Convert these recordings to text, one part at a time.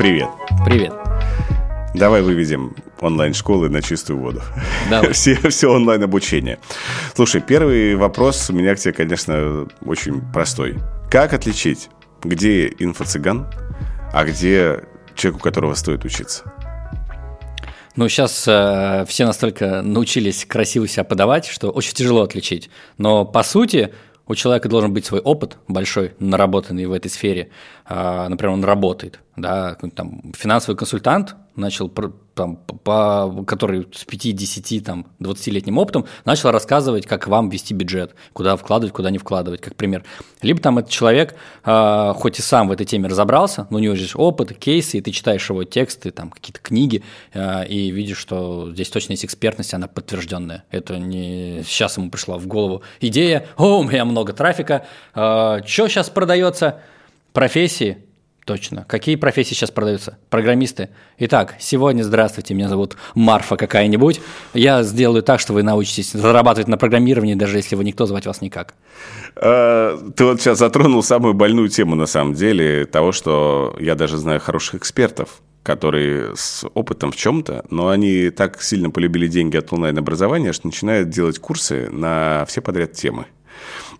Привет. Привет. Давай выведем онлайн-школы на чистую воду. Давай. все, все онлайн-обучение. Слушай, первый вопрос у меня к тебе, конечно, очень простой. Как отличить, где инфо-цыган, а где человек, у которого стоит учиться? Ну, сейчас э, все настолько научились красиво себя подавать, что очень тяжело отличить. Но по сути, у человека должен быть свой опыт большой, наработанный в этой сфере. Э, например, он работает, да, там, финансовый консультант начал там, по, который с 5, 10, там, 20-летним опытом, начал рассказывать, как вам вести бюджет, куда вкладывать, куда не вкладывать, как пример. Либо там этот человек, э, хоть и сам в этой теме разобрался, но у него же опыт, кейсы, и ты читаешь его тексты, там, какие-то книги, э, и видишь, что здесь точно есть экспертность, она подтвержденная. Это не сейчас ему пришла в голову идея, о, у меня много трафика, э, что сейчас продается? Профессии, Точно. Какие профессии сейчас продаются? Программисты. Итак, сегодня здравствуйте, меня зовут Марфа какая-нибудь. Я сделаю так, что вы научитесь зарабатывать на программировании, даже если вы никто, звать вас никак. А, ты вот сейчас затронул самую больную тему, на самом деле, того, что я даже знаю хороших экспертов, которые с опытом в чем-то, но они так сильно полюбили деньги от онлайн-образования, что начинают делать курсы на все подряд темы.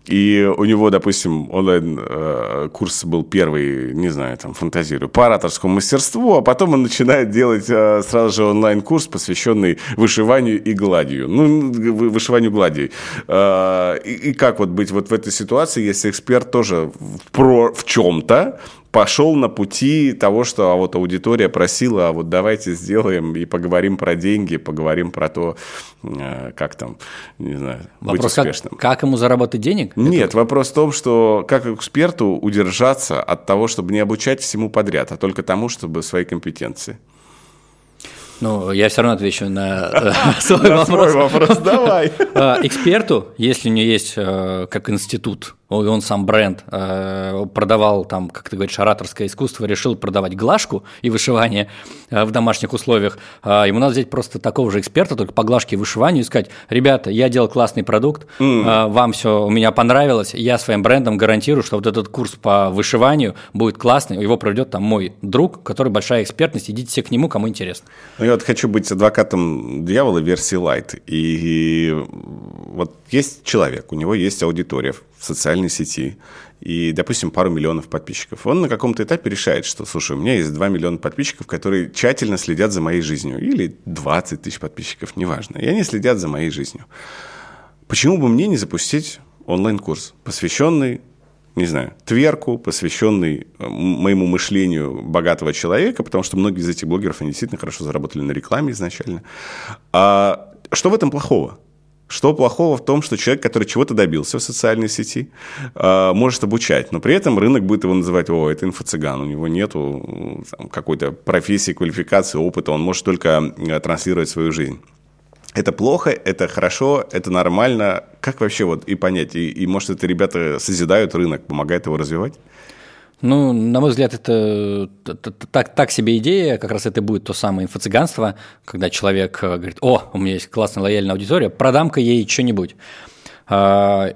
И у него, допустим, онлайн-курс э, был первый, не знаю, там, фантазирую, по ораторскому мастерству, а потом он начинает делать э, сразу же онлайн-курс, посвященный вышиванию и гладью. Ну, вышиванию гладью. Э, и как вот быть вот в этой ситуации, если эксперт тоже в, про, в чем-то, пошел на пути того, что а вот аудитория просила, а вот давайте сделаем и поговорим про деньги, поговорим про то, э, как там, не знаю, вопрос, быть успешным. Как, как ему заработать денег? Нет, Это... вопрос в том, что как эксперту удержаться от того, чтобы не обучать всему подряд, а только тому, чтобы свои компетенции. Ну, я все равно отвечу на э, свой вопрос. вопрос, давай. Э, эксперту, если у него есть как институт он сам бренд э, продавал там, как ты говоришь, ораторское искусство, решил продавать глажку и вышивание э, в домашних условиях, э, ему надо взять просто такого же эксперта, только по глажке и вышиванию, и сказать, ребята, я делал классный продукт, mm. вам все у меня понравилось, я своим брендом гарантирую, что вот этот курс по вышиванию будет классный, его проведет там мой друг, который большая экспертность, идите все к нему, кому интересно. Ну, я вот хочу быть адвокатом дьявола версии light, и вот есть человек, у него есть аудитория в социальной сети, и, допустим, пару миллионов подписчиков. Он на каком-то этапе решает, что, слушай, у меня есть 2 миллиона подписчиков, которые тщательно следят за моей жизнью, или 20 тысяч подписчиков, неважно, и они следят за моей жизнью. Почему бы мне не запустить онлайн-курс, посвященный не знаю, тверку, посвященный э, моему мышлению богатого человека, потому что многие из этих блогеров, они действительно хорошо заработали на рекламе изначально. А что в этом плохого? Что плохого в том, что человек, который чего-то добился в социальной сети, а, может обучать, но при этом рынок будет его называть, о, это инфо-цыган, у него нету какой-то профессии, квалификации, опыта, он может только э, транслировать свою жизнь. Это плохо, это хорошо, это нормально. Как вообще вот и понять? И, и может, это ребята созидают рынок, помогают его развивать? Ну, на мой взгляд, это так, так себе идея, как раз это будет то самое инфо-цыганство, когда человек э, говорит, о, у меня есть классная лояльная аудитория, продам-ка ей что-нибудь. А,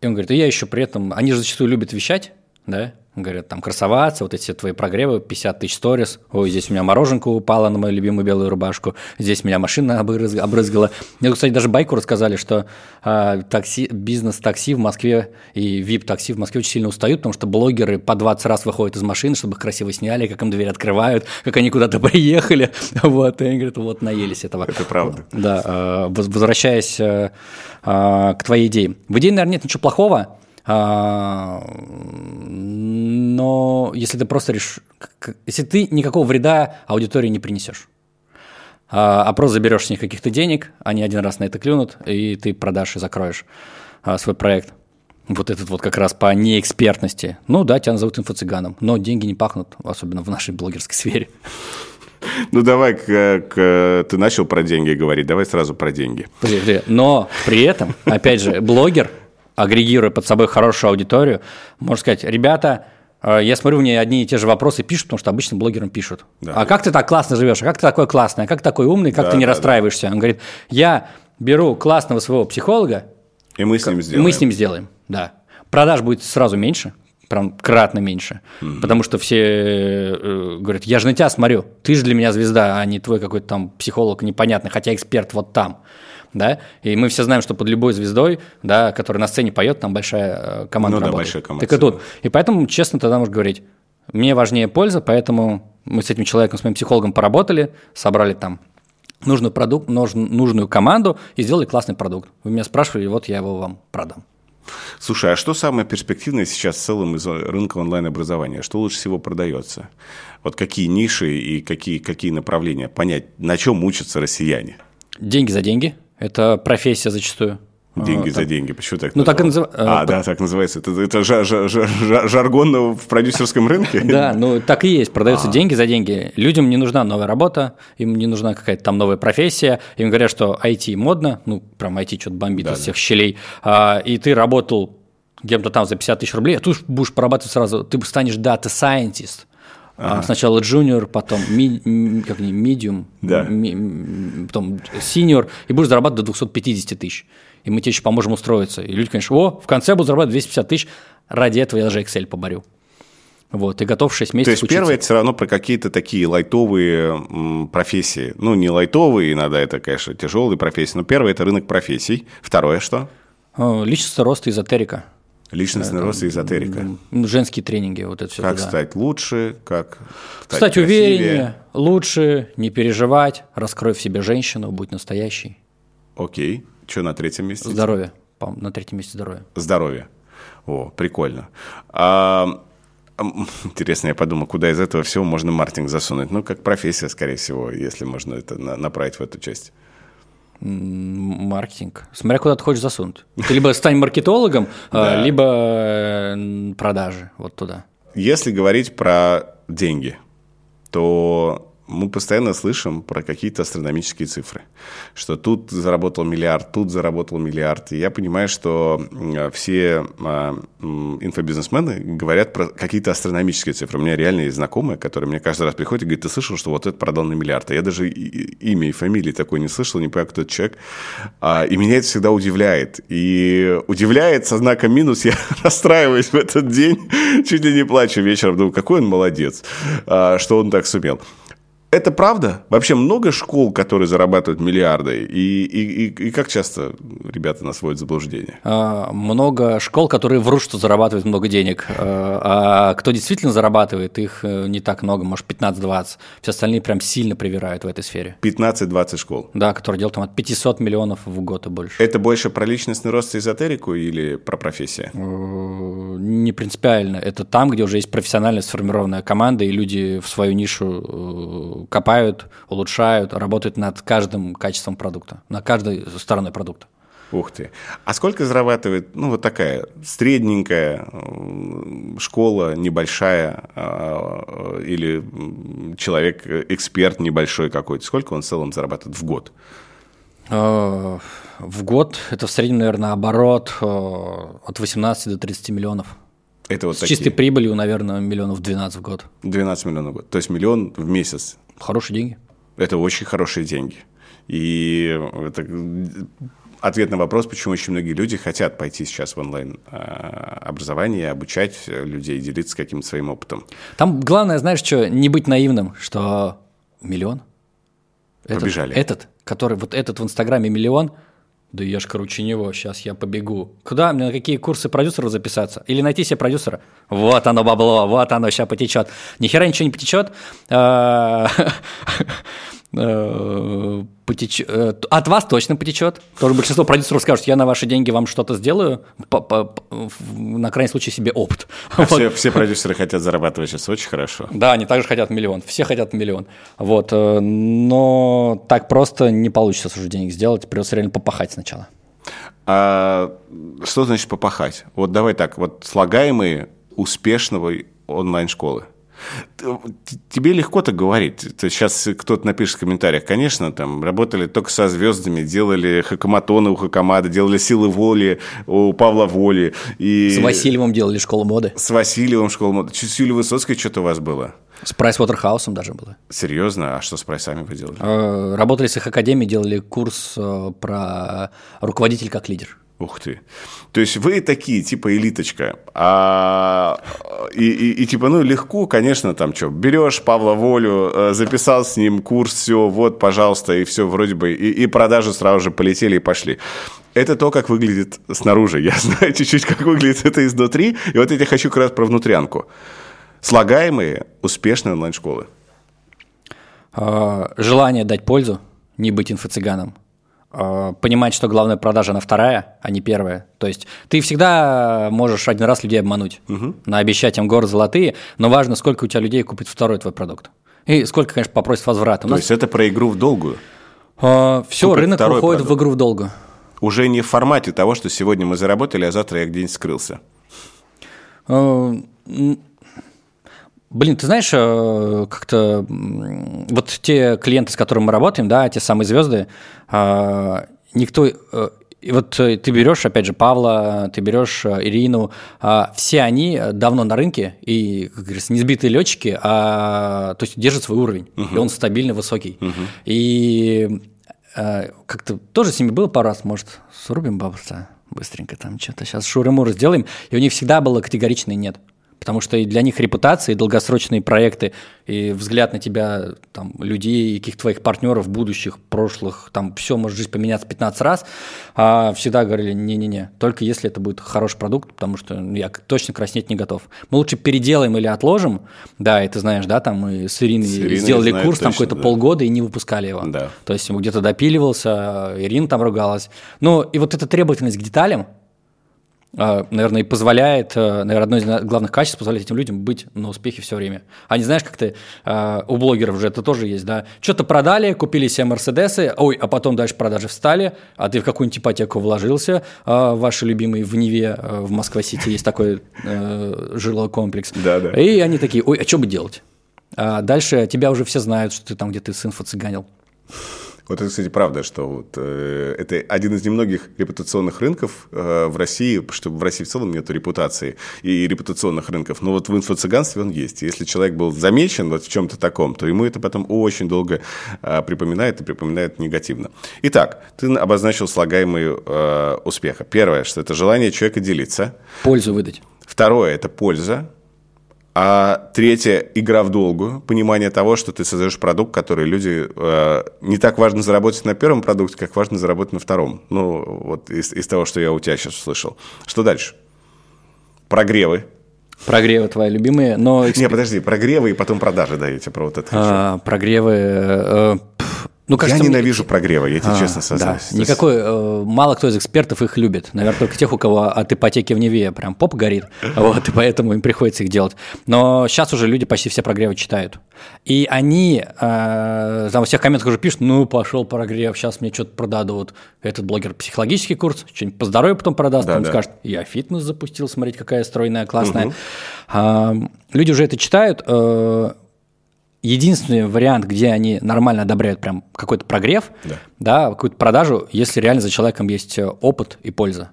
и он говорит, и я еще при этом, они же зачастую любят вещать, да, говорят, там красоваться, вот эти твои прогревы, 50 тысяч сторис, ой, здесь у меня мороженка упала на мою любимую белую рубашку, здесь меня машина обрызгала. Мне, кстати, даже байку рассказали, что э, такси, бизнес-такси в Москве и VIP-такси в Москве очень сильно устают, потому что блогеры по 20 раз выходят из машины, чтобы их красиво сняли, как им дверь открывают, как они куда-то приехали, вот, и они говорят, вот, наелись этого. Это правда. Да, э, возвращаясь э, э, к твоей идее. В идее, наверное, нет ничего плохого, но если ты просто решишь, если ты никакого вреда аудитории не принесешь, а, а просто заберешь с них каких-то денег, они один раз на это клюнут, и ты продашь и закроешь а, свой проект. Вот этот вот как раз по неэкспертности. Ну да, тебя назовут инфо-цыганом, но деньги не пахнут, особенно в нашей блогерской сфере. Ну давай, как ты начал про деньги говорить, давай сразу про деньги. Но при этом, опять же, блогер – агрегируя под собой хорошую аудиторию, можно сказать, ребята, э, я смотрю, мне одни и те же вопросы пишут, потому что обычно блогерам пишут. Да. А как ты так классно живешь? А как ты такой классный? А как ты такой умный? Как да, ты не да, расстраиваешься? Да. Он говорит, я беру классного своего психолога, и мы с ним сделаем. И мы с ним сделаем, да. Продаж будет сразу меньше, прям кратно меньше. Mm-hmm. Потому что все э, говорят, я же на тебя смотрю, ты же для меня звезда, а не твой какой-то там психолог непонятный, хотя эксперт вот там. Да? И мы все знаем, что под любой звездой, да, которая на сцене поет, там большая э, команда ну, работает. Да, большая команда. Так и тут. И поэтому, честно, тогда можно говорить, мне важнее польза, поэтому мы с этим человеком, с моим психологом поработали, собрали там нужный продукт, нужную команду и сделали классный продукт. Вы меня спрашивали, вот я его вам продам. Слушай, а что самое перспективное сейчас в целом из рынка онлайн-образования? Что лучше всего продается? Вот какие ниши и какие, какие направления? Понять, на чем учатся россияне? Деньги за деньги. Это профессия зачастую. Деньги а, за деньги. Почему так? Ну, так и назыв... А, а, да, так называется. Это, это жар, жар, жар, жаргон в продюсерском рынке? Да, ну так и есть. Продаются а. деньги за деньги. Людям не нужна новая работа, им не нужна какая-то там новая профессия. Им говорят, что IT модно, ну, прям IT что-то бомбит из всех щелей. А, и ты работал где-то там за 50 тысяч рублей, а тут будешь прорабатывать сразу, ты станешь scientist. Ага. Сначала junior, потом ми, как не, medium, да. ми, потом senior, и будешь зарабатывать до 250 тысяч и мы тебе еще поможем устроиться. И люди, конечно, о, в конце буду зарабатывать 250 тысяч, ради этого я даже Excel поборю. Вот, и готов 6 месяцев То есть, учиться. первое, это все равно про какие-то такие лайтовые профессии. Ну, не лайтовые, иногда это, конечно, тяжелые профессии, но первое – это рынок профессий. Второе что? Личностный рост и эзотерика. Личностный рост и эзотерика. Женские тренинги, вот это все. Как туда. стать лучше, как стать, стать увереннее, лучше, не переживать, раскрой в себе женщину, будь настоящей. Окей. Что на третьем месте? Здоровье. На третьем месте здоровье. Здоровье. О, прикольно. А, интересно, я подумал, куда из этого всего можно маркетинг засунуть? Ну, как профессия, скорее всего, если можно это направить в эту часть. Маркетинг. Смотря куда ты хочешь засунуть. Ты либо стань маркетологом, а, либо продажи, вот туда. Если говорить про деньги, то мы постоянно слышим про какие-то астрономические цифры, что тут заработал миллиард, тут заработал миллиард. И я понимаю, что все а, инфобизнесмены говорят про какие-то астрономические цифры. У меня реально есть знакомые, которые мне каждый раз приходят и говорят, ты слышал, что вот это продал на миллиард. А я даже имя и фамилии такой не слышал, не понимаю, кто этот человек. А, и меня это всегда удивляет. И удивляет со знаком минус, я расстраиваюсь в этот день, чуть ли не плачу вечером, думаю, какой он молодец, а, что он так сумел. Это правда? Вообще много школ, которые зарабатывают миллиарды? И, и, и, и как часто ребята нас вводят в заблуждение? А, много школ, которые врут, что зарабатывают много денег. А, а кто действительно зарабатывает, их э, не так много, может 15-20. Все остальные прям сильно привирают в этой сфере. 15-20 школ? Да, которые делают там от 500 миллионов в год и больше. Это больше про личностный рост и эзотерику или про профессию? Э, не принципиально. Это там, где уже есть профессионально сформированная команда, и люди в свою нишу э, копают, улучшают, работают над каждым качеством продукта, над каждой стороной продукта. Ух ты. А сколько зарабатывает, ну, вот такая средненькая школа, небольшая, а, или человек, эксперт небольшой какой-то, сколько он в целом зарабатывает в год? А, в год это в среднем, наверное, оборот а, от 18 до 30 миллионов. Это вот С такие. чистой прибылью, наверное, миллионов 12 в год. 12 миллионов в год. То есть миллион в месяц. Хорошие деньги. Это очень хорошие деньги. И это ответ на вопрос, почему очень многие люди хотят пойти сейчас в онлайн а, образование, обучать людей, делиться каким-то своим опытом. Там главное, знаешь, что, не быть наивным, что миллион. Этот, Побежали. Этот, который, вот этот в Инстаграме миллион, да я ж круче него, сейчас я побегу. Куда мне на какие курсы продюсеров записаться? Или найти себе продюсера? Вот оно бабло, вот оно сейчас потечет. Ни хера ничего не потечет. Э, потеч... Э, от вас точно потечет. Тоже большинство продюсеров скажут, я на ваши деньги вам что-то сделаю, на крайний случай себе опыт. А вот. все, все продюсеры хотят зарабатывать сейчас очень хорошо. Да, они также хотят миллион, все хотят миллион. Вот, э, но так просто не получится уже денег сделать, придется реально попахать сначала. А что значит попахать? Вот давай так, вот слагаемые успешного онлайн-школы – Тебе легко так говорить. Сейчас кто-то напишет в комментариях, конечно, там работали только со звездами, делали хакаматоны у Хакамада, делали силы воли у Павла Воли. И... С Васильевым делали школу моды. С Васильевым школу моды. С Юлией Высоцкой что-то у вас было? С Прайс Уотерхаусом даже было. Серьезно? А что с прайсами вы делали? Э, работали с их академией, делали курс э, про руководитель как лидер. Ух ты. То есть вы такие, типа элиточка. А, и, и, и типа, ну, легко, конечно, там что, берешь Павла Волю, э, записал с ним курс, все, вот, пожалуйста, и все вроде бы, и, и продажи сразу же полетели и пошли. Это то, как выглядит снаружи. Я знаю чуть-чуть, как выглядит это изнутри. И вот я хочу как раз про внутрянку. Слагаемые, успешные онлайн-школы. А, желание дать пользу, не быть инфо-цыганом – понимать, что главная продажа она вторая, а не первая. То есть ты всегда можешь один раз людей обмануть, угу. наобещать им горы золотые, но важно, сколько у тебя людей купит второй твой продукт. И сколько, конечно, попросит возврата. То нас... есть это про игру в долгую? А, все, Купит рынок выходит продукт. в игру в долгую. Уже не в формате того, что сегодня мы заработали, а завтра я где-нибудь скрылся. А, Блин, ты знаешь, э, как-то вот те клиенты, с которыми мы работаем, да, те самые звезды, а, никто... Э, и вот э, ты берешь, опять же, Павла, ты берешь Ирину, а, все они давно на рынке и, как говорится, не сбитые летчики, а то есть держат свой уровень, uh-huh. и он стабильно высокий. Uh-huh. И как-то тоже с ними было пару раз, может, срубим бабуса быстренько там что-то, сейчас шуры-муры сделаем, и у них всегда было категоричное «нет». Потому что и для них репутация, и долгосрочные проекты, и взгляд на тебя, там, людей, и каких-то твоих партнеров, будущих, прошлых, там, все может жизнь поменяться 15 раз, а всегда говорили, не-не-не, только если это будет хороший продукт, потому что я точно краснеть не готов. Мы лучше переделаем или отложим, да, и ты знаешь, да, там мы с Ириной, с Ириной сделали курс, точно, там какой-то да. полгода и не выпускали его. Да. То есть где-то допиливался, Ирина там ругалась. Ну, и вот эта требовательность к деталям, наверное, и позволяет, э, наверное, одно из главных качеств позволяет этим людям быть на успехе все время. А не знаешь, как ты, а, у блогеров же это тоже есть, да, что-то продали, купили себе Мерседесы, ой, а потом дальше продажи встали, а ты в какую-нибудь ипотеку вложился, а, ваши любимые в Неве, э, в Москва-Сити есть такой э, жилой комплекс. Да, да. И они такие, ой, а что бы делать? А дальше тебя уже все знают, что ты там где-то с инфо цыганил. Вот это, кстати, правда, что вот, э, это один из немногих репутационных рынков э, в России, что в России в целом нет репутации и репутационных рынков, но вот в инфо-цыганстве он есть. Если человек был замечен вот в чем-то таком, то ему это потом очень долго э, припоминает и припоминает негативно. Итак, ты обозначил слагаемые э, успеха. Первое, что это желание человека делиться. Пользу выдать. Второе – это польза. А третье – игра в долгую, понимание того, что ты создаешь продукт, который люди… Э, не так важно заработать на первом продукте, как важно заработать на втором. Ну, вот из, из того, что я у тебя сейчас услышал. Что дальше? Прогревы. Прогревы твои любимые, но... Не, подожди, прогревы и потом продажи, да, я тебе про вот это хочу. А, прогревы... Э, ну, кажется, я ненавижу мне... прогревы, я тебе а, честно сознаюсь. Да. Никакой, э, мало кто из экспертов их любит. Наверное, только тех, у кого от ипотеки в Неве прям поп горит, вот, и поэтому им приходится их делать. Но сейчас уже люди почти все прогревы читают. И они э, там во всех комментах уже пишут, ну, пошел прогрев, сейчас мне что-то продадут. Этот блогер психологический курс, что-нибудь по здоровью потом продаст, да, потом да. скажет, я фитнес запустил, смотреть, какая стройная, классная. Угу. А, люди уже это читают, э, единственный вариант, где они нормально одобряют прям какой-то прогрев, да, да какую-то продажу, если реально за человеком есть э, опыт и польза.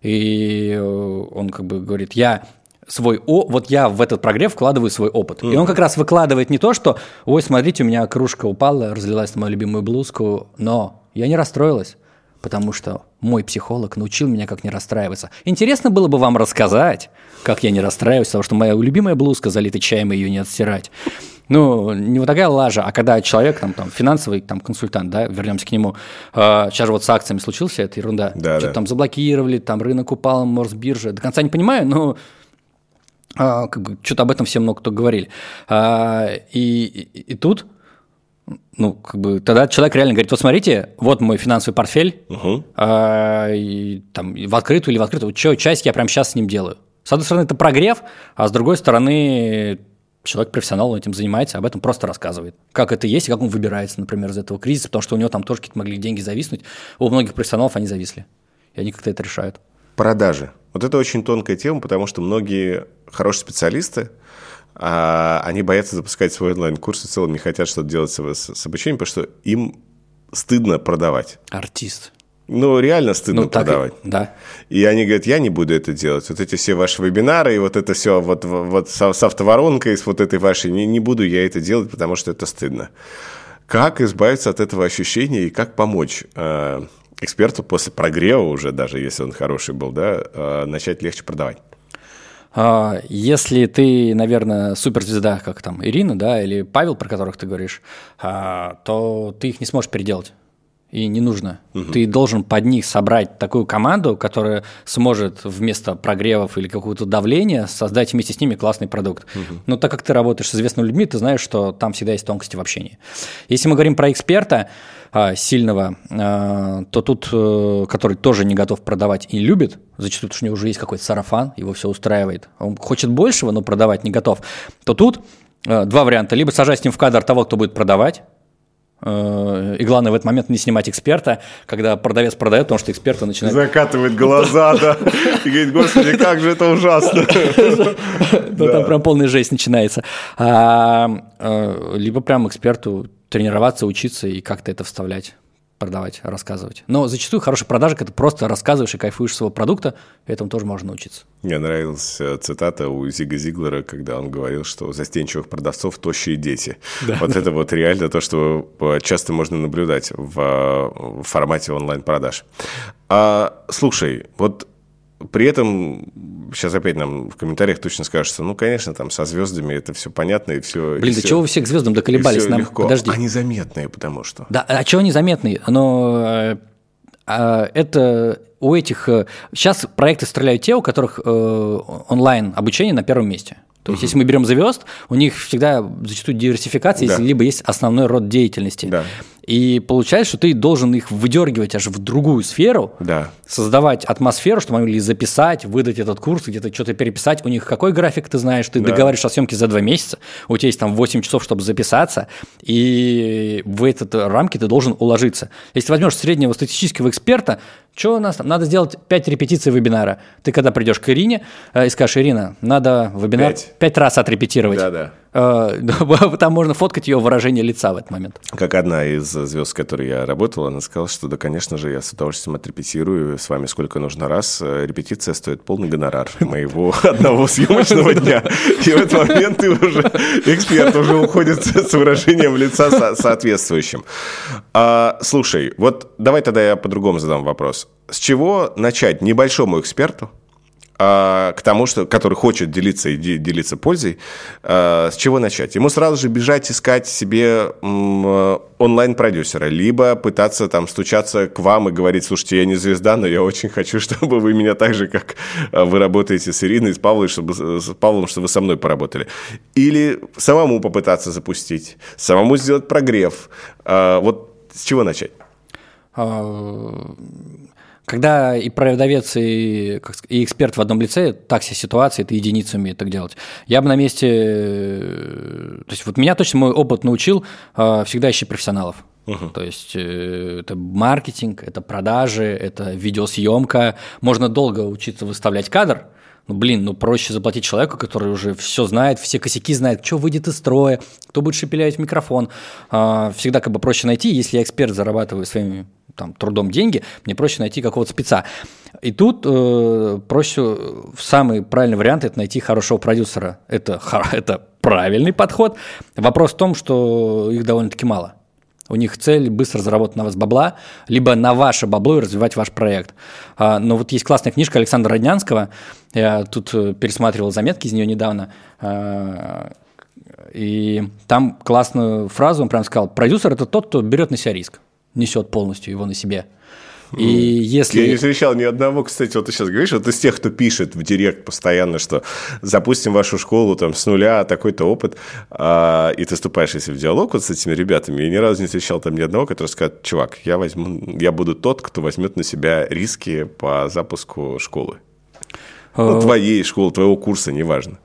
И э, он как бы говорит, я свой, о, вот я в этот прогрев вкладываю свой опыт. Mm-hmm. И он как раз выкладывает не то, что, ой, смотрите, у меня кружка упала, разлилась на мою любимую блузку, но я не расстроилась, потому что мой психолог научил меня, как не расстраиваться. Интересно было бы вам рассказать, как я не расстраиваюсь, потому что моя любимая блузка залита чаем, и ее не отстирать. Ну, не вот такая лажа, а когда человек, там, там финансовый там, консультант, да, вернемся к нему, э, сейчас же вот с акциями случилась эта ерунда, да, что-то да. там заблокировали, там рынок упал, Морсбиржа, до конца не понимаю, но э, как бы, что-то об этом все много кто говорили. Э, и, и, и тут ну, как бы, тогда человек реально говорит, вот смотрите, вот мой финансовый портфель, угу. э, и, там, в открытую или в открытую, вот что, часть я прямо сейчас с ним делаю. С одной стороны, это прогрев, а с другой стороны, человек профессионал этим занимается, об этом просто рассказывает. Как это есть и как он выбирается, например, из этого кризиса, потому что у него там тоже какие-то могли деньги зависнуть. У многих профессионалов они зависли. И они как-то это решают. Продажи. Вот это очень тонкая тема, потому что многие хорошие специалисты, а они боятся запускать свой онлайн-курс и в целом не хотят что-то делать с обучением, потому что им стыдно продавать. Артист. Ну, реально стыдно ну, продавать. И, да. И они говорят, я не буду это делать. Вот эти все ваши вебинары, и вот это все вот, вот с, с автоворонкой, с вот этой вашей, не, не буду я это делать, потому что это стыдно. Как избавиться от этого ощущения и как помочь э, эксперту после прогрева уже, даже если он хороший был, да, э, начать легче продавать? А, если ты, наверное, суперзвезда, как там Ирина, да, или Павел, про которых ты говоришь, а, то ты их не сможешь переделать и не нужно. Угу. Ты должен под них собрать такую команду, которая сможет вместо прогревов или какого-то давления создать вместе с ними классный продукт. Угу. Но так как ты работаешь с известными людьми, ты знаешь, что там всегда есть тонкости в общении. Если мы говорим про эксперта а, сильного, а, то тут, а, который тоже не готов продавать и любит, зачастую, потому что у него уже есть какой-то сарафан, его все устраивает, он хочет большего, но продавать не готов, то тут а, два варианта. Либо сажать с ним в кадр того, кто будет продавать, Э, и главное в этот момент не снимать эксперта, когда продавец продает, потому что эксперты начинают... Закатывает глаза, да, и говорит, господи, как же это ужасно. Да, там прям полная жесть начинается. А, э, либо прям эксперту тренироваться, учиться и как-то это вставлять продавать, рассказывать. Но зачастую хороший продажник – это просто рассказываешь и кайфуешь своего продукта, этому тоже можно научиться. Мне нравилась цитата у Зига Зиглера, когда он говорил, что у застенчивых продавцов тощие дети. Да, вот да. это вот реально то, что э, часто можно наблюдать в, э, в формате онлайн-продаж. А, слушай, вот при этом, сейчас опять нам в комментариях точно скажут, что, ну, конечно, там со звездами это все понятно и все. Блин, и да все, чего вы все к звездам доколебались? Нам, легко. Подожди. Они заметные, потому что. Да, а чего они заметные? Но а, это у этих... Сейчас проекты стреляют те, у которых э, онлайн обучение на первом месте. То есть, если мы берем звезд, у них всегда зачастую диверсификация, да. либо есть основной род деятельности. Да. И получается, что ты должен их выдергивать аж в другую сферу, да. создавать атмосферу, чтобы они могли записать, выдать этот курс, где-то что-то переписать. У них какой график ты знаешь? Ты да. договариваешь о съемке за два месяца, у тебя есть там 8 часов, чтобы записаться, и в этот рамки ты должен уложиться. Если возьмешь среднего статистического эксперта, что у нас там? Надо сделать 5 репетиций вебинара. Ты когда придешь к Ирине э, и скажешь, Ирина, надо вебинар 5, 5 раз отрепетировать. Да, да. Э, там можно фоткать ее выражение лица в этот момент. Как одна из звезд, с которой я работал, она сказала, что да, конечно же, я с удовольствием отрепетирую с вами сколько нужно раз. Э, репетиция стоит полный гонорар моего одного съемочного дня. И в этот момент ты уже, эксперт уже уходит с выражением лица соответствующим. А, слушай, вот давай тогда я по-другому задам вопрос. С чего начать небольшому эксперту, к тому, что, который хочет делиться и делиться пользой, а, с чего начать? Ему сразу же бежать искать себе онлайн-продюсера, либо пытаться там стучаться к вам и говорить, слушайте, я не звезда, но я очень хочу, чтобы вы меня так же, как а, вы работаете с Ириной, с Павлом, чтобы, с Павлом, чтобы вы со мной поработали. Или самому попытаться запустить, самому сделать прогрев. Вот с чего начать? Когда и продавец, и, и эксперт в одном лице, так себе ситуация, это единицы умеет так делать. Я бы на месте... Э, то есть вот меня точно мой опыт научил э, всегда ищи профессионалов. Uh-huh. То есть э, это маркетинг, это продажи, это видеосъемка. Можно долго учиться выставлять кадр, ну, блин, ну проще заплатить человеку, который уже все знает, все косяки знает, что выйдет из строя, кто будет шепелять в микрофон. А, всегда как бы проще найти, если я эксперт, зарабатываю своими там, трудом деньги, мне проще найти какого-то спеца. И тут э, проще, самый правильный вариант – это найти хорошего продюсера. Это, это правильный подход. Вопрос в том, что их довольно-таки мало. У них цель быстро заработать на вас бабла, либо на ваше бабло и развивать ваш проект. А, но вот есть классная книжка Александра Роднянского, я тут э, пересматривал заметки из нее недавно, а, и там классную фразу он прям сказал, продюсер – это тот, кто берет на себя риск несет полностью его на себе. И если... Я не встречал ни одного, кстати, вот ты сейчас говоришь, вот из тех, кто пишет в директ постоянно, что запустим вашу школу там с нуля, такой-то опыт, а, и ты вступаешь, если в диалог вот с этими ребятами, я ни разу не встречал там ни одного, который скажет, чувак, я возьму, я буду тот, кто возьмет на себя риски по запуску школы. Ну, э, твоей школы, твоего курса, неважно.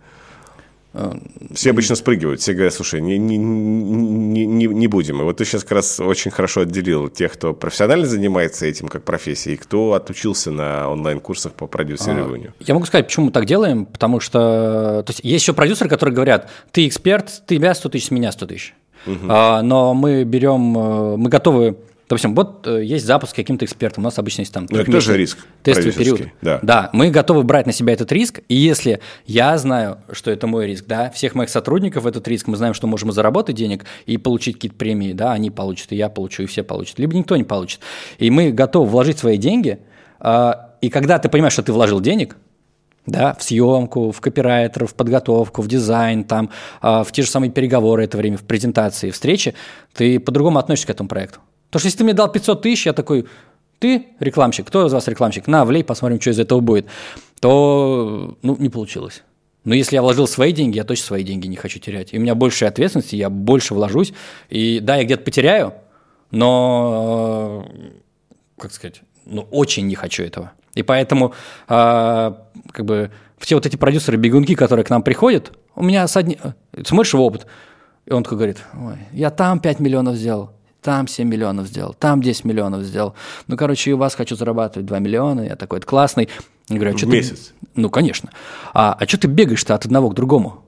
Все обычно спрыгивают, все говорят, слушай, не, не, не, не, будем. И вот ты сейчас как раз очень хорошо отделил тех, кто профессионально занимается этим как профессией, и кто отучился на онлайн-курсах по продюсированию. Я могу сказать, почему мы так делаем, потому что то есть, есть еще продюсеры, которые говорят, ты эксперт, ты тебя 100 тысяч, с меня 100 тысяч. Угу. А, но мы берем, э, мы готовы Допустим, вот э, есть запуск каким-то экспертом, у нас обычно есть там... Ну, это тоже риск Тестовый период. Да. да, мы готовы брать на себя этот риск, и если я знаю, что это мой риск, да, всех моих сотрудников этот риск, мы знаем, что можем заработать денег и получить какие-то премии, да, они получат, и я получу, и все получат, либо никто не получит. И мы готовы вложить свои деньги, а, и когда ты понимаешь, что ты вложил денег, да, в съемку, в копирайтеров, в подготовку, в дизайн, там, а, в те же самые переговоры это время, в презентации, встречи, ты по-другому относишься к этому проекту. Потому что если ты мне дал 500 тысяч, я такой, ты рекламщик, кто из вас рекламщик? На, влей, посмотрим, что из этого будет. То, ну, не получилось. Но если я вложил свои деньги, я точно свои деньги не хочу терять. И у меня больше ответственности, я больше вложусь. И да, я где-то потеряю, но, как сказать, ну, очень не хочу этого. И поэтому, э, как бы, все вот эти продюсеры-бегунки, которые к нам приходят, у меня с одни... смотришь в опыт, и он такой говорит, ой, я там 5 миллионов сделал, там 7 миллионов сделал, там 10 миллионов сделал. Ну, короче, у вас хочу зарабатывать 2 миллиона, я такой, это классный. Я говорю, а что месяц? Ты... Ну, конечно. А, а что ты бегаешь-то от одного к другому?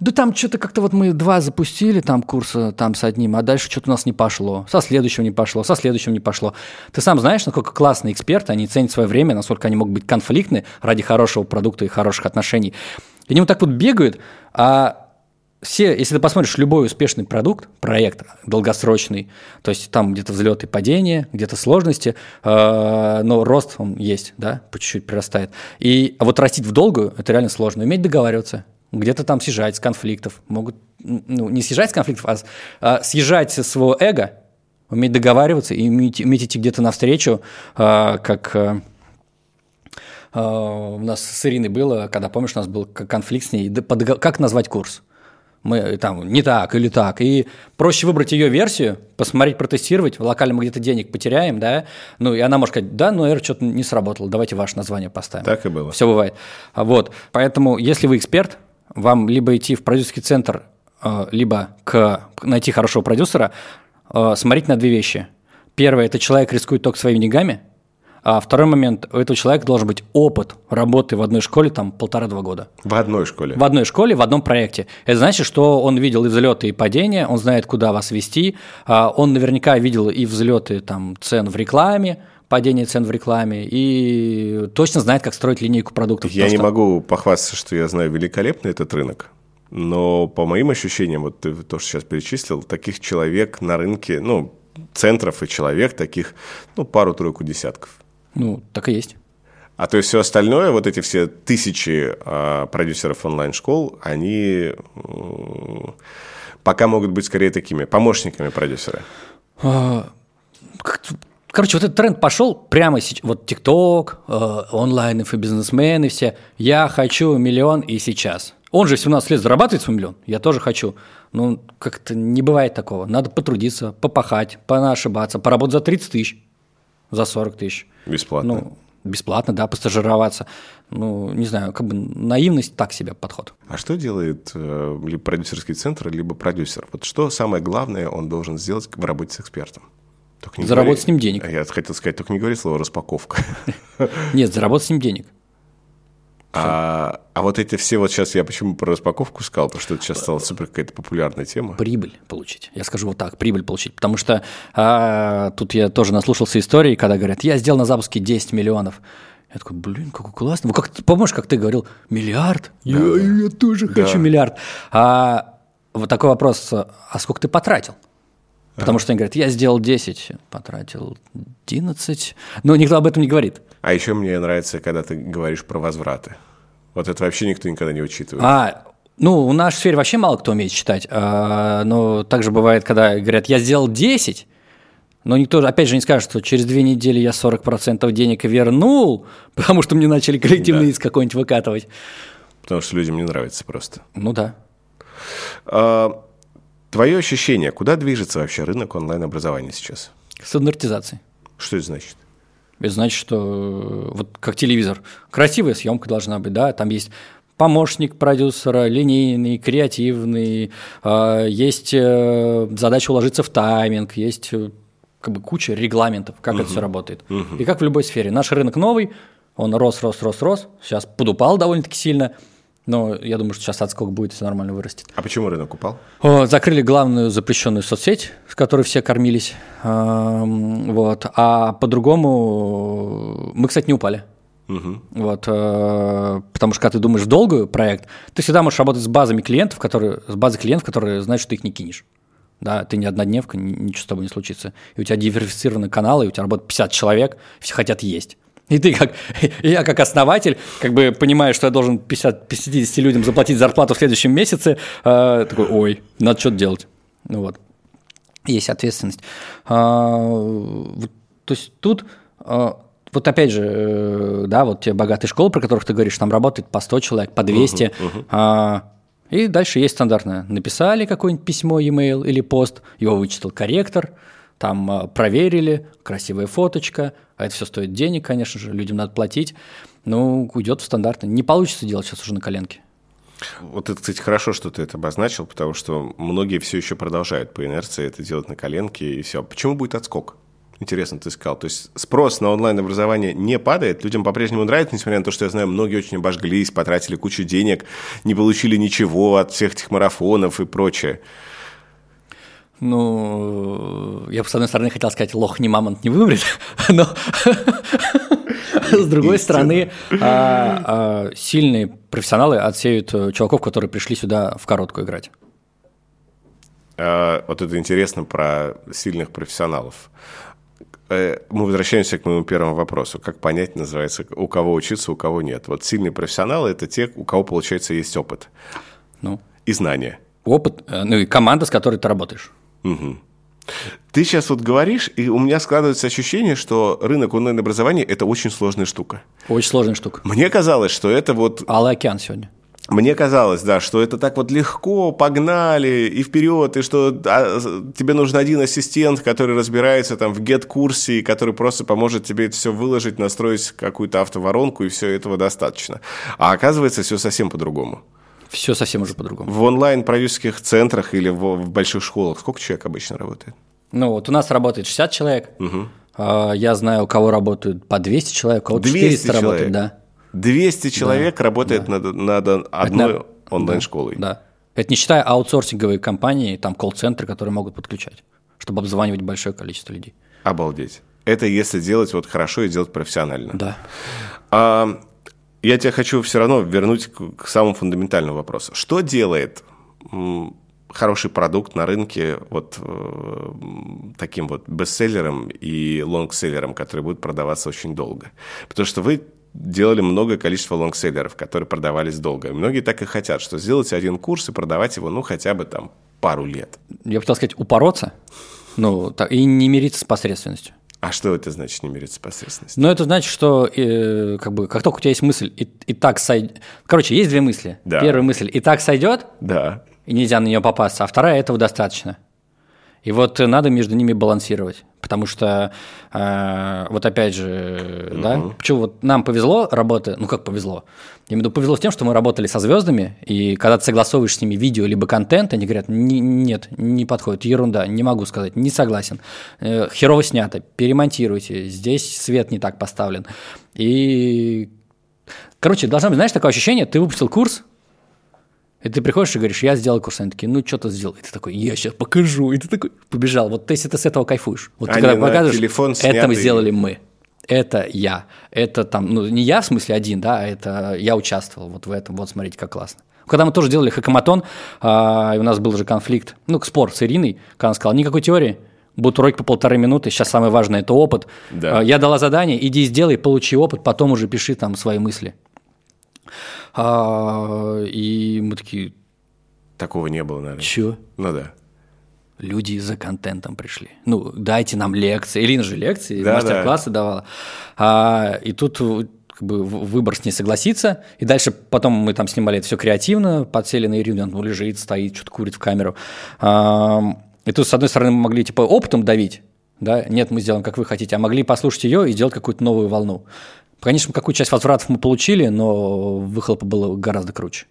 Да там что-то как-то вот мы два запустили там курса там с одним, а дальше что-то у нас не пошло, со следующим не пошло, со следующим не пошло. Ты сам знаешь, насколько классные эксперты, они ценят свое время, насколько они могут быть конфликтны ради хорошего продукта и хороших отношений. И они вот так вот бегают, а все, если ты посмотришь любой успешный продукт, проект долгосрочный, то есть там где-то взлеты падения, где-то сложности, э, но рост он есть, да, по чуть-чуть прирастает. И а вот растить в долгую – это реально сложно. Уметь договариваться, где-то там съезжать с конфликтов, могут, ну, не съезжать с конфликтов, а, а съезжать со своего эго, уметь договариваться и уметь, уметь идти где-то навстречу, а, как а, а, у нас с Ириной было, когда, помнишь, у нас был конфликт с ней, как назвать курс? Мы там не так или так. И проще выбрать ее версию, посмотреть, протестировать, локально мы где-то денег потеряем, да, ну и она может сказать, да, но это что-то не сработало, давайте ваше название поставим. Так и было. Все бывает. Вот, поэтому если вы эксперт, вам либо идти в продюсерский центр, э, либо к, найти хорошего продюсера, э, смотреть на две вещи. Первое – это человек рискует только своими деньгами, а второй момент – у этого человека должен быть опыт работы в одной школе там полтора-два года. В одной школе? В одной школе, в одном проекте. Это значит, что он видел и взлеты, и падения, он знает, куда вас вести, а он наверняка видел и взлеты там, цен в рекламе, падение цен в рекламе и точно знает, как строить линейку продуктов. Я не могу похвастаться, что я знаю великолепно этот рынок, но по моим ощущениям, вот ты то, что сейчас перечислил, таких человек на рынке, ну, центров и человек таких, ну, пару-тройку десятков. Ну, так и есть. А то есть все остальное, вот эти все тысячи э, продюсеров онлайн-школ, они э, пока могут быть скорее такими помощниками продюсера. А, Короче, вот этот тренд пошел прямо сейчас. Вот ТикТок, э, онлайн и бизнесмены все. Я хочу миллион и сейчас. Он же 17 лет зарабатывает свой миллион. Я тоже хочу. Ну, как-то не бывает такого. Надо потрудиться, попахать, поошибаться, поработать за 30 тысяч, за 40 тысяч. Бесплатно. Ну, бесплатно, да, постажироваться. Ну, не знаю, как бы наивность так себе подход. А что делает э, либо продюсерский центр, либо продюсер? Вот что самое главное он должен сделать в работе с экспертом? Только не заработать говори... с ним денег. Я хотел сказать, только не говори слово распаковка. Нет, заработать с ним денег. А, а вот эти все, вот сейчас я почему про распаковку сказал, потому что это сейчас стала супер какая-то популярная тема. Прибыль получить. Я скажу вот так, прибыль получить. Потому что а, тут я тоже наслушался истории, когда говорят, я сделал на запуске 10 миллионов. Я такой, блин, какой классный. Вы как, помнишь, как ты говорил, миллиард? Да, я, я тоже да. хочу миллиард. А вот такой вопрос, а сколько ты потратил? Потому что они говорят, я сделал 10, потратил 11. Но никто об этом не говорит. А еще мне нравится, когда ты говоришь про возвраты. Вот это вообще никто никогда не учитывает. А, ну, в нашей сфере вообще мало кто умеет считать. А, но также бывает, когда говорят, я сделал 10, но никто, опять же, не скажет, что через две недели я 40% денег вернул, потому что мне начали коллективный да. иск какой-нибудь выкатывать. Потому что людям не нравится просто. Ну да. А, Твое ощущение, куда движется вообще рынок онлайн-образования сейчас? К стандартизации. Что это значит? Это значит, что э, вот как телевизор, красивая съемка должна быть, да, там есть помощник продюсера, линейный, креативный, э, есть э, задача уложиться в тайминг, есть как бы куча регламентов, как uh это все работает. uh И как в любой сфере. Наш рынок новый, он рос, рос, рос, рос, сейчас подупал довольно-таки сильно, Но я думаю, что сейчас отскок будет, если нормально вырастет. А почему рынок упал? Закрыли главную запрещенную соцсеть, с которой все кормились. Эм, Вот. А по-другому мы, кстати, не упали. Угу. Вот, э, потому что когда ты думаешь в долгую проект, ты всегда можешь работать с базами клиентов, которые, с базой клиентов, которые знают, что ты их не кинешь. Да, ты не однодневка, ни- ничего с тобой не случится. И у тебя диверсифицированные каналы, и у тебя работает 50 человек, все хотят есть. И ты как, я как основатель, как бы понимаю, что я должен 50, 50 людям заплатить зарплату в следующем месяце, э, такой, ой, надо что-то делать. Ну вот. Есть ответственность. А, вот, то есть тут, а, вот опять же, э, да, вот те богатые школы, про которых ты говоришь, там работает по 100 человек, по 200. а, и дальше есть стандартное. Написали какое-нибудь письмо, e-mail или пост, его вычитал корректор, там а, проверили, красивая фоточка, а это все стоит денег, конечно же, людям надо платить. Ну, уйдет в стандартное. Не получится делать сейчас уже на коленке. Вот это, кстати, хорошо, что ты это обозначил, потому что многие все еще продолжают по инерции это делать на коленке и все. Почему будет отскок? Интересно, ты сказал. То есть спрос на онлайн-образование не падает, людям по-прежнему нравится, несмотря на то, что я знаю, многие очень обожглись, потратили кучу денег, не получили ничего от всех этих марафонов и прочее. Ну, я бы, с одной стороны, хотел сказать, лох не мамонт не вымрет, но с другой стороны, а, а, сильные профессионалы отсеют э, чуваков, которые пришли сюда в короткую играть. А, Вот это интересно про сильных профессионалов. Э, Мы возвращаемся к моему первому вопросу. Как понять, называется, у кого учиться, у кого нет? Вот сильные профессионалы – это те, у кого, получается, есть опыт Ну, и знания. опыт, э, ну и команда, с которой ты работаешь. Ты сейчас вот говоришь, и у меня складывается ощущение, что рынок онлайн-образования – это очень сложная штука. Очень сложная штука. Мне казалось, что это вот Алый океан сегодня. Мне казалось, да, что это так вот легко, погнали и вперед, и что а, тебе нужен один ассистент, который разбирается там в get-курсе, и который просто поможет тебе это все выложить, настроить какую-то автоворонку, и все этого достаточно. А оказывается, все совсем по-другому. Все совсем уже по-другому. В онлайн-продюсерских центрах или в, в больших школах сколько человек обычно работает? Ну, вот у нас работает 60 человек. А, Я знаю, у кого работают по 200 человек, у кого 200 400 работает, человек? да. 200 человек работает над, над одной Это- онлайн-школой. Да. Это не считая аутсорсинговые компании, там колл-центры, которые могут подключать, чтобы обзванивать большое количество людей. Обалдеть. Это если делать вот хорошо и делать профессионально. Да. А, я тебя хочу все равно вернуть к, к самому фундаментальному вопросу. Что делает хороший продукт на рынке вот э, таким вот бестселлером и лонгселлером, который будет продаваться очень долго? Потому что вы делали многое количество лонгселлеров, которые продавались долго. И многие так и хотят, что сделать один курс и продавать его, ну, хотя бы там пару лет. Я бы хотел сказать, упороться, ну, и не мириться с посредственностью. А что это значит не мириться с посредственностью? Но это значит, что э, как, бы, как только у тебя есть мысль, и, и так сойдет... Короче, есть две мысли. Да. Первая мысль, и так сойдет, Да. и нельзя на нее попасться, а вторая, этого достаточно. И вот э, надо между ними балансировать, потому что, э, вот опять же, да, почему вот нам повезло работа, ну как повезло, я имею в виду повезло с тем, что мы работали со звездами, и когда ты согласовываешь с ними видео либо контент, они говорят, «Не- нет, не подходит, ерунда, не могу сказать, не согласен, Э, херово снято, перемонтируйте, здесь свет не так поставлен. И, короче, должно быть, знаешь, такое ощущение, ты выпустил курс, и ты приходишь и говоришь, я сделал курс, они такие, ну, что ты сделал? И ты такой, я сейчас покажу. И ты такой, побежал. Вот если ты с этого кайфуешь. Вот ты когда показываешь, телефон это мы сделали мы. Это я. Это там, ну, не я в смысле один, да, а это я участвовал вот в этом. Вот смотрите, как классно. Когда мы тоже делали хакаматон, а, и у нас был же конфликт, ну, спор с Ириной, когда она сказала, никакой теории, будут уроки по полторы минуты, сейчас самое важное – это опыт. Да. А, Я дала задание, иди сделай, получи опыт, потом уже пиши там свои мысли. А, И мы такие, Такого не было, наверное. Чё? Ну да. Люди за контентом пришли. Ну, дайте нам лекции. Ирина же лекции, Да, мастер-классы давала. А, и тут как бы выбор с ней согласиться. И дальше потом мы там снимали это все креативно, подсели на Ирину, она лежит, стоит, что-то курит в камеру. А, и тут, с одной стороны, мы могли типа опытом давить, да, нет, мы сделаем, как вы хотите, а могли послушать ее и сделать какую-то новую волну. Конечно, какую часть возвратов мы получили, но выхлопа было гораздо круче.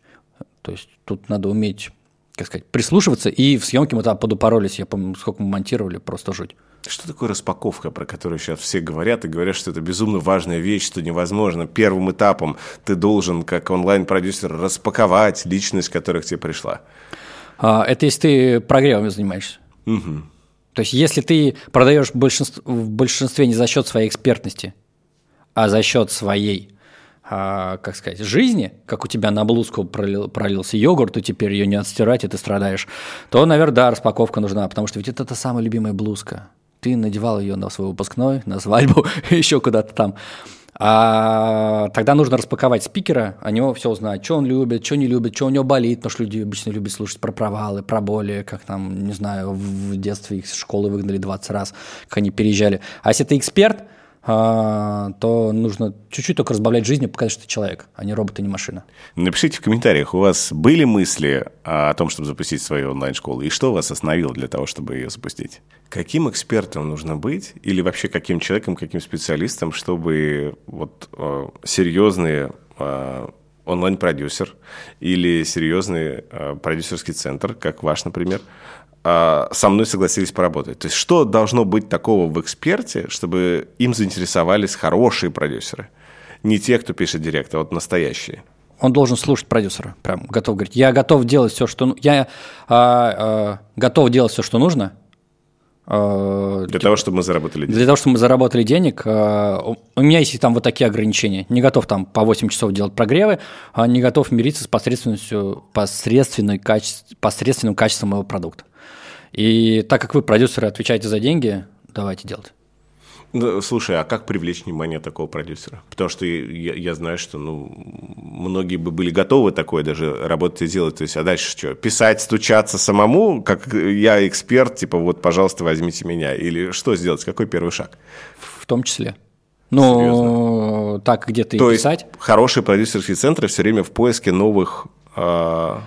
То есть тут надо уметь как сказать, прислушиваться, и в съемке мы там подупоролись, я помню, сколько мы монтировали, просто жуть. Что такое распаковка, про которую сейчас все говорят, и говорят, что это безумно важная вещь, что невозможно. Первым этапом ты должен, как онлайн-продюсер, распаковать личность, которая к тебе пришла. А, это если ты прогревами занимаешься. Угу. То есть, если ты продаешь большинство, в большинстве не за счет своей экспертности, а за счет своей, а, как сказать, жизни, как у тебя на блузку пролил, пролился йогурт, и теперь ее не отстирать, и ты страдаешь, то, наверное, да, распаковка нужна, потому что ведь это та самая любимая блузка. Ты надевал ее на свой выпускной, на свадьбу, еще куда-то там. А тогда нужно распаковать спикера, о него все узнать, что он любит, что не любит, что у него болит, потому что люди обычно любят слушать про провалы, про боли, как там, не знаю, в детстве их из школы выгнали 20 раз, как они переезжали. А если ты эксперт, то нужно чуть-чуть только разбавлять жизнь и показать, что ты человек, а не робот и не машина. Напишите в комментариях, у вас были мысли о том, чтобы запустить свою онлайн-школу, и что вас остановило для того, чтобы ее запустить? Каким экспертом нужно быть, или вообще каким человеком, каким специалистом, чтобы вот э, серьезные э, онлайн-продюсер или серьезный э, продюсерский центр, как ваш, например, а, со мной согласились поработать. То есть, что должно быть такого в эксперте, чтобы им заинтересовались хорошие продюсеры? Не те, кто пишет директ, а вот настоящие. Он должен слушать продюсера, прям готов говорить. Я готов делать все, что я а, а, готов делать все, что нужно. А, для типа, того, чтобы мы заработали денег. Для того, чтобы мы заработали денег. У меня есть там вот такие ограничения. Не готов там по 8 часов делать прогревы, а не готов мириться с посредственностью, посредственной каче, посредственным качеством моего продукта. И так как вы, продюсеры, отвечаете за деньги, давайте делать. Ну, слушай, а как привлечь внимание такого продюсера? Потому что я, я знаю, что ну, многие бы были готовы такое даже работать и делать. То есть, а дальше что? Писать, стучаться самому, как я эксперт, типа вот, пожалуйста, возьмите меня. Или что сделать? Какой первый шаг? В том числе. Ну, Серьезно? так где-то То и писать. Есть хорошие продюсерские центры все время в поиске новых э,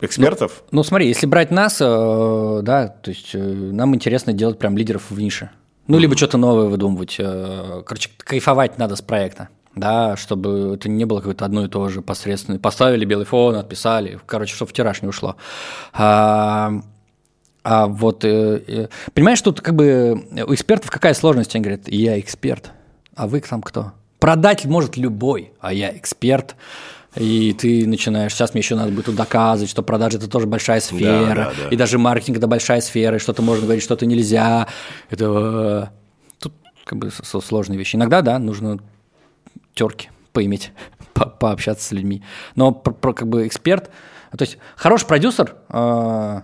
Экспертов? Ну, ну, смотри, если брать нас, э, да, то есть э, нам интересно делать прям лидеров в нише. Ну, либо что-то новое выдумывать. Э, короче, кайфовать надо с проекта, да, чтобы это не было какое-то одно и то же посредственное. Поставили белый фон, отписали, короче, чтобы в тираж не ушло. А, а вот, понимаешь, тут как бы у экспертов какая сложность? Они говорят, я эксперт, а вы там кто? Продать может любой, а я эксперт и ты начинаешь, сейчас мне еще надо будет доказывать, что продажи это тоже большая сфера, да, да, да. и даже маркетинг это большая сфера, и что-то можно говорить, что-то нельзя. Это тут как бы сложные вещи. Иногда, да, нужно терки поиметь, по пообщаться с людьми. Но про, про, как бы эксперт, то есть хороший продюсер, э,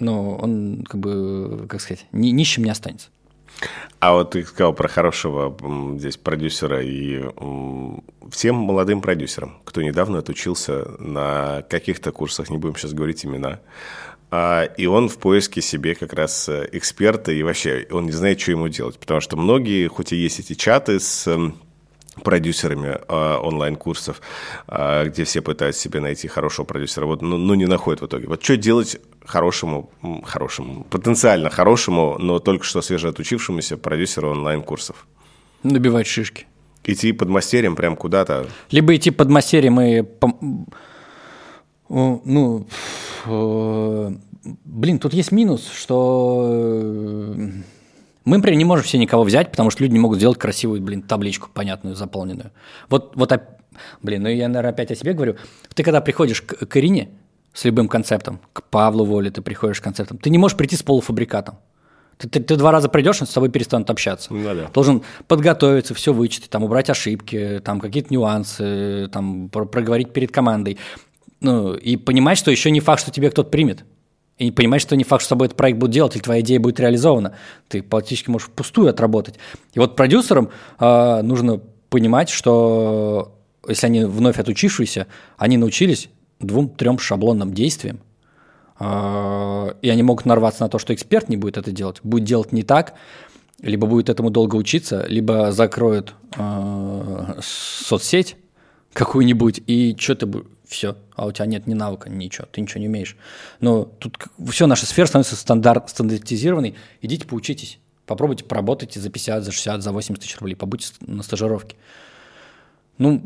ну, он как бы, как сказать, ни, нищим не останется. А вот ты сказал про хорошего здесь продюсера и всем молодым продюсерам, кто недавно отучился на каких-то курсах, не будем сейчас говорить имена, а, и он в поиске себе как раз э, эксперта, и вообще он не знает, что ему делать. Потому что многие, хоть и есть эти чаты с продюсерами э, онлайн-курсов, э, где все пытаются себе найти хорошего продюсера, вот, но, ну, но не находят в итоге. Вот что делать хорошему, хорошему, потенциально хорошему, но только что свежеотучившемуся продюсеру онлайн-курсов? Набивать шишки. Идти под мастерем прям куда-то? Либо идти под мастерем и... Ну, блин, тут есть минус, что э, мы, например, не можем все никого взять, потому что люди не могут сделать красивую, блин, табличку понятную, заполненную. Вот, вот, блин, ну я, наверное, опять о себе говорю. Ты когда приходишь к, к Ирине с любым концептом, к Павлу Воле ты приходишь с концептом, ты не можешь прийти с полуфабрикатом. Ты, ты, ты два раза придешь, он с тобой перестанет общаться. Ну, да. Должен подготовиться, все вычитать, там, убрать ошибки, там, какие-то нюансы, там, проговорить перед командой. Ну, и понимать, что еще не факт, что тебе кто-то примет. И понимаешь, что не факт, что тобой этот проект будет делать, или твоя идея будет реализована. Ты практически можешь впустую отработать. И вот продюсерам э, нужно понимать, что если они вновь отучившиеся, они научились двум-трем шаблонным действиям, э, и они могут нарваться на то, что эксперт не будет это делать, будет делать не так, либо будет этому долго учиться, либо закроют э, соцсеть какую-нибудь, и что ты все, а у тебя нет ни навыка, ничего, ты ничего не умеешь. Но тут все, наша сфера становится стандарт, стандартизированной. Идите поучитесь, попробуйте поработайте за 50, за 60, за 80 тысяч рублей, побудьте на стажировке. Ну,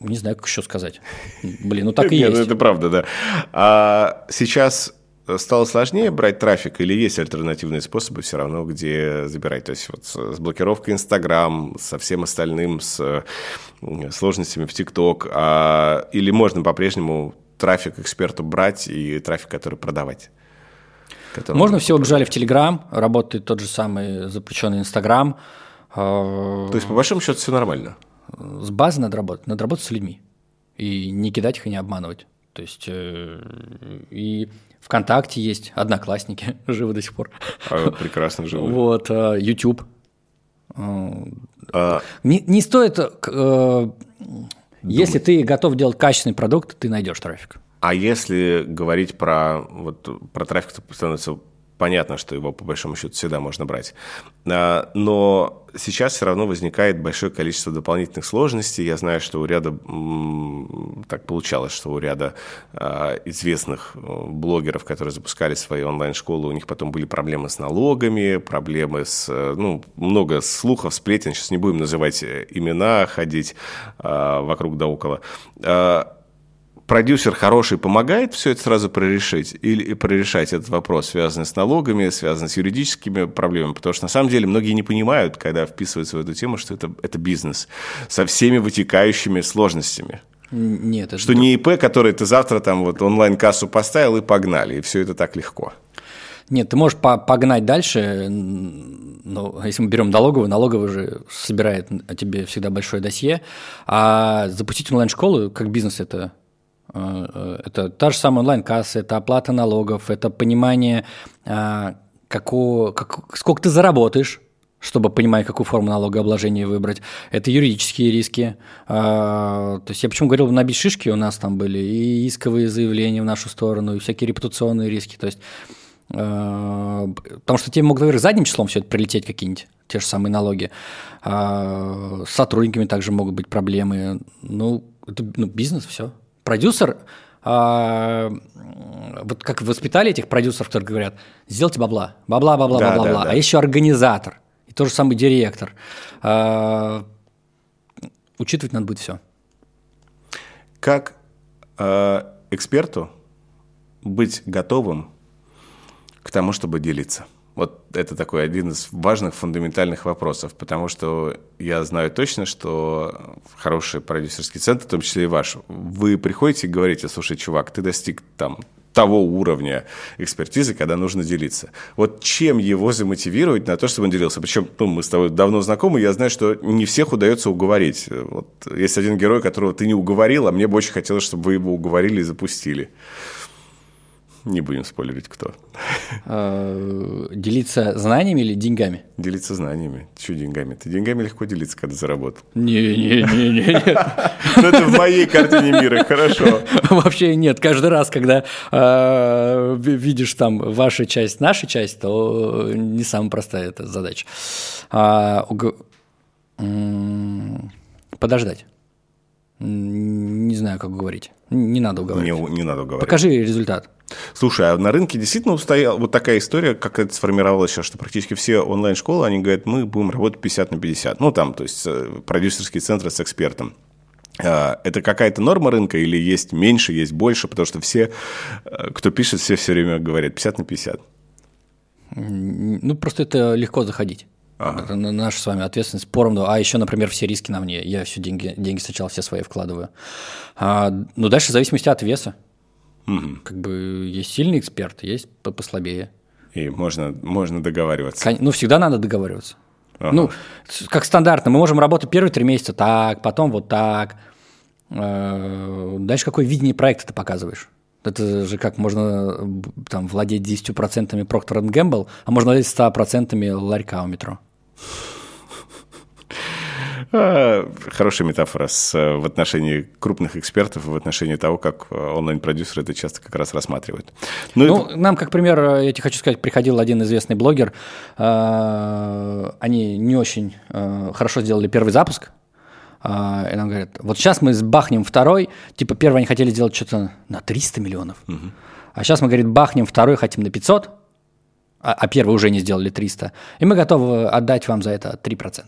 Не знаю, как еще сказать. Блин, ну так и ну есть. это правда, да. А сейчас стало сложнее брать трафик или есть альтернативные способы все равно, где забирать? То есть вот с блокировкой Инстаграм, со всем остальным, с сложностями в ТикТок, а, или можно по-прежнему трафик эксперту брать и трафик, который продавать? Который- Можно все убежали в Телеграм, работает тот же самый запрещенный Инстаграм. А, То есть, по большому счету, все нормально. С базы надо работать, надо работать с людьми. И не кидать их и не обманывать. То есть э, и ВКонтакте есть, Одноклассники, живы до сих пор. А, Прекрасно живу. Вот, э, YouTube. Э, А, Не, не стоит, э, если ты готов делать качественный продукт, ты найдешь трафик. А если говорить про, вот, про трафик, то становится понятно, что его по большому счету всегда можно брать. А, Но сейчас все равно возникает большое количество дополнительных сложностей. Я знаю, что у ряда, так получалось, что у ряда а, известных э, блогеров, которые запускали свои онлайн-школы, у них потом были проблемы с налогами, проблемы с, э, ну, много слухов, сплетен, сейчас не будем называть э, имена, ходить а, вокруг да около. А, продюсер хороший помогает все это сразу прорешить или прорешать этот вопрос, связанный с налогами, связанный с юридическими проблемами, потому что на самом деле многие не понимают, когда вписываются в эту тему, что это, это бизнес со всеми вытекающими сложностями. Нет, это Что не ИП, который ты завтра там вот онлайн-кассу поставил и погнали, и все это так легко. Нет, ты можешь по- погнать дальше, но если мы берем налоговую, налоговая же собирает о тебе всегда большое досье, а запустить онлайн-школу как бизнес это это та же самая онлайн-касса, это оплата налогов, это понимание, а, какого, как, сколько ты заработаешь, чтобы понимать, какую форму налогообложения выбрать. Это юридические риски. А, То есть я почему говорил, набить шишки у нас там были, и исковые заявления в нашу сторону, и всякие репутационные риски. То есть а, Потому что тебе могут, например, задним числом все это прилететь какие-нибудь, те же самые налоги. А, С сотрудниками также могут быть проблемы. Ну, это ну, бизнес, все. Продюсер, а, вот как воспитали этих продюсеров, которые говорят, сделайте бабла, бабла, бабла, Да, бабла, да, бабла. да. А еще организатор, и тот же самый директор. А, Учитывать надо будет все. Как э, эксперту быть готовым к тому, чтобы делиться? Вот это такой один из важных фундаментальных вопросов, потому что я знаю точно, что хороший продюсерский центр, в том числе и ваш, вы приходите и говорите, слушай, чувак, ты достиг там того уровня экспертизы, когда нужно делиться. Вот чем его замотивировать на то, чтобы он делился? Причем ну, мы с тобой давно знакомы, я знаю, что не всех удается уговорить. Вот есть один герой, которого ты не уговорил, а мне бы очень хотелось, чтобы вы его уговорили и запустили. Не будем спойлерить, кто. А, Делиться знаниями или деньгами? Делиться знаниями. Че деньгами? Ты деньгами легко делиться, когда заработал. Не-не-не-не. Ну, это в моей картине мира, хорошо. Вообще нет. Каждый раз, когда ви- видишь там ваша часть, наша часть, то не самая простая эта задача. А, Подождать. Не знаю, как говорить. Не надо Не, уговаривать. не надо говорить. Покажи результат. Слушай, а на рынке действительно устояла вот такая история, как это сформировалось сейчас, что практически все онлайн-школы, они говорят, мы будем работать 50 на 50. Ну, там, то есть э, продюсерские центры с экспертом. А, Это какая-то норма рынка или есть меньше, есть больше? Потому что все, э, кто пишет, все все время говорят 50 на 50. М, Ну, просто это легко заходить. Это на- наша с вами ответственность поровну. А еще, например, все риски на мне. Я все деньги, деньги сначала все свои вкладываю. А, ну, дальше в зависимости от веса. Как бы есть сильный эксперт, есть по- послабее. И можно, можно договариваться. Кон- Ну, всегда надо договариваться. Ага. Ну, как стандартно, мы можем работать первые три месяца так, потом вот так. Э, Дальше какое видение проекта ты показываешь? Это же как можно б- там владеть 10% Procter Gamble, а можно владеть 100% ларька у метро. А, Хорошая метафора с, э, в отношении крупных экспертов и в отношении того, как э, онлайн-продюсеры это часто как раз рассматривают. Ну, Ну, это- нам, как пример, э, я тебе хочу сказать, приходил один известный блогер. э, Они не очень э, хорошо сделали первый запуск. Э, И нам говорят, вот сейчас мы бахнем второй. Типа первый они хотели сделать что-то на 300 миллионов. А сейчас мы, говорит, бахнем второй, хотим на 500. А, а первый уже не сделали 300. И мы готовы отдать вам за это 3%.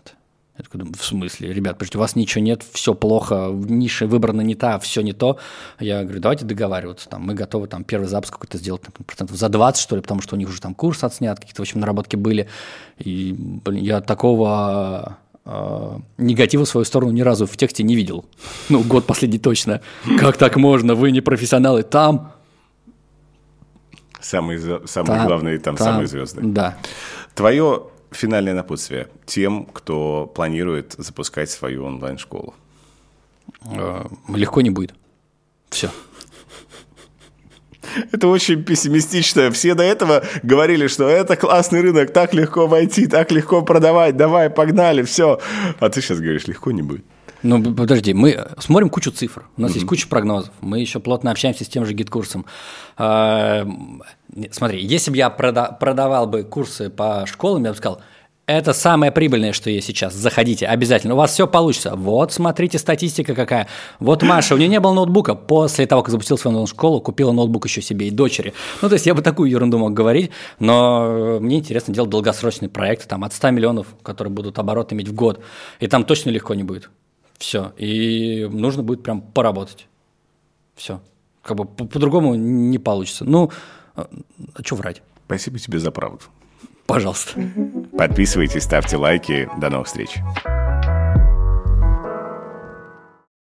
Я такой думаю, в смысле? Ребят, подождите, у вас ничего нет, все плохо, ниша выбрана не та, все не то. Я говорю, давайте договариваться, там, мы готовы там первый запуск какой-то сделать там, процентов за 20, что ли, потому что у них уже там курс отснят, какие-то, в общем, наработки были. И, блин, я такого негатива в свою сторону ни разу в тексте не видел. Ну, год последний точно. Как так можно? Вы не профессионалы. Там Самые, самые там, главные там, там самые звезды. Да. Твое финальное напутствие тем, кто планирует запускать свою онлайн-школу? Э, легко не будет. Все. Это очень пессимистично. Все до этого говорили, что это классный рынок, так легко войти, так легко продавать, давай, погнали, все. А ты сейчас говоришь, легко не будет. Ну, подожди, мы смотрим кучу цифр, у нас mm-hmm. есть куча прогнозов, мы еще плотно общаемся с тем же GetCourse ом. А, смотри, если бы я прода- продавал бы курсы по школам, я бы сказал, это самое прибыльное, что есть сейчас. Заходите, обязательно. У вас все получится. Вот, смотрите, статистика какая. Вот Маша, у нее не было ноутбука. После того, как запустил свою школу, купила ноутбук еще себе и дочери. Ну, то есть я бы такую ерунду мог говорить, но мне интересно делать долгосрочный проект, там, от 100 миллионов, которые будут оборот иметь в год. И там точно легко не будет. Все. И нужно будет прям поработать. Все. Как бы по-другому не получится. Ну, а, а что врать? Спасибо тебе за правду. Пожалуйста. Подписывайтесь, ставьте лайки. До новых встреч.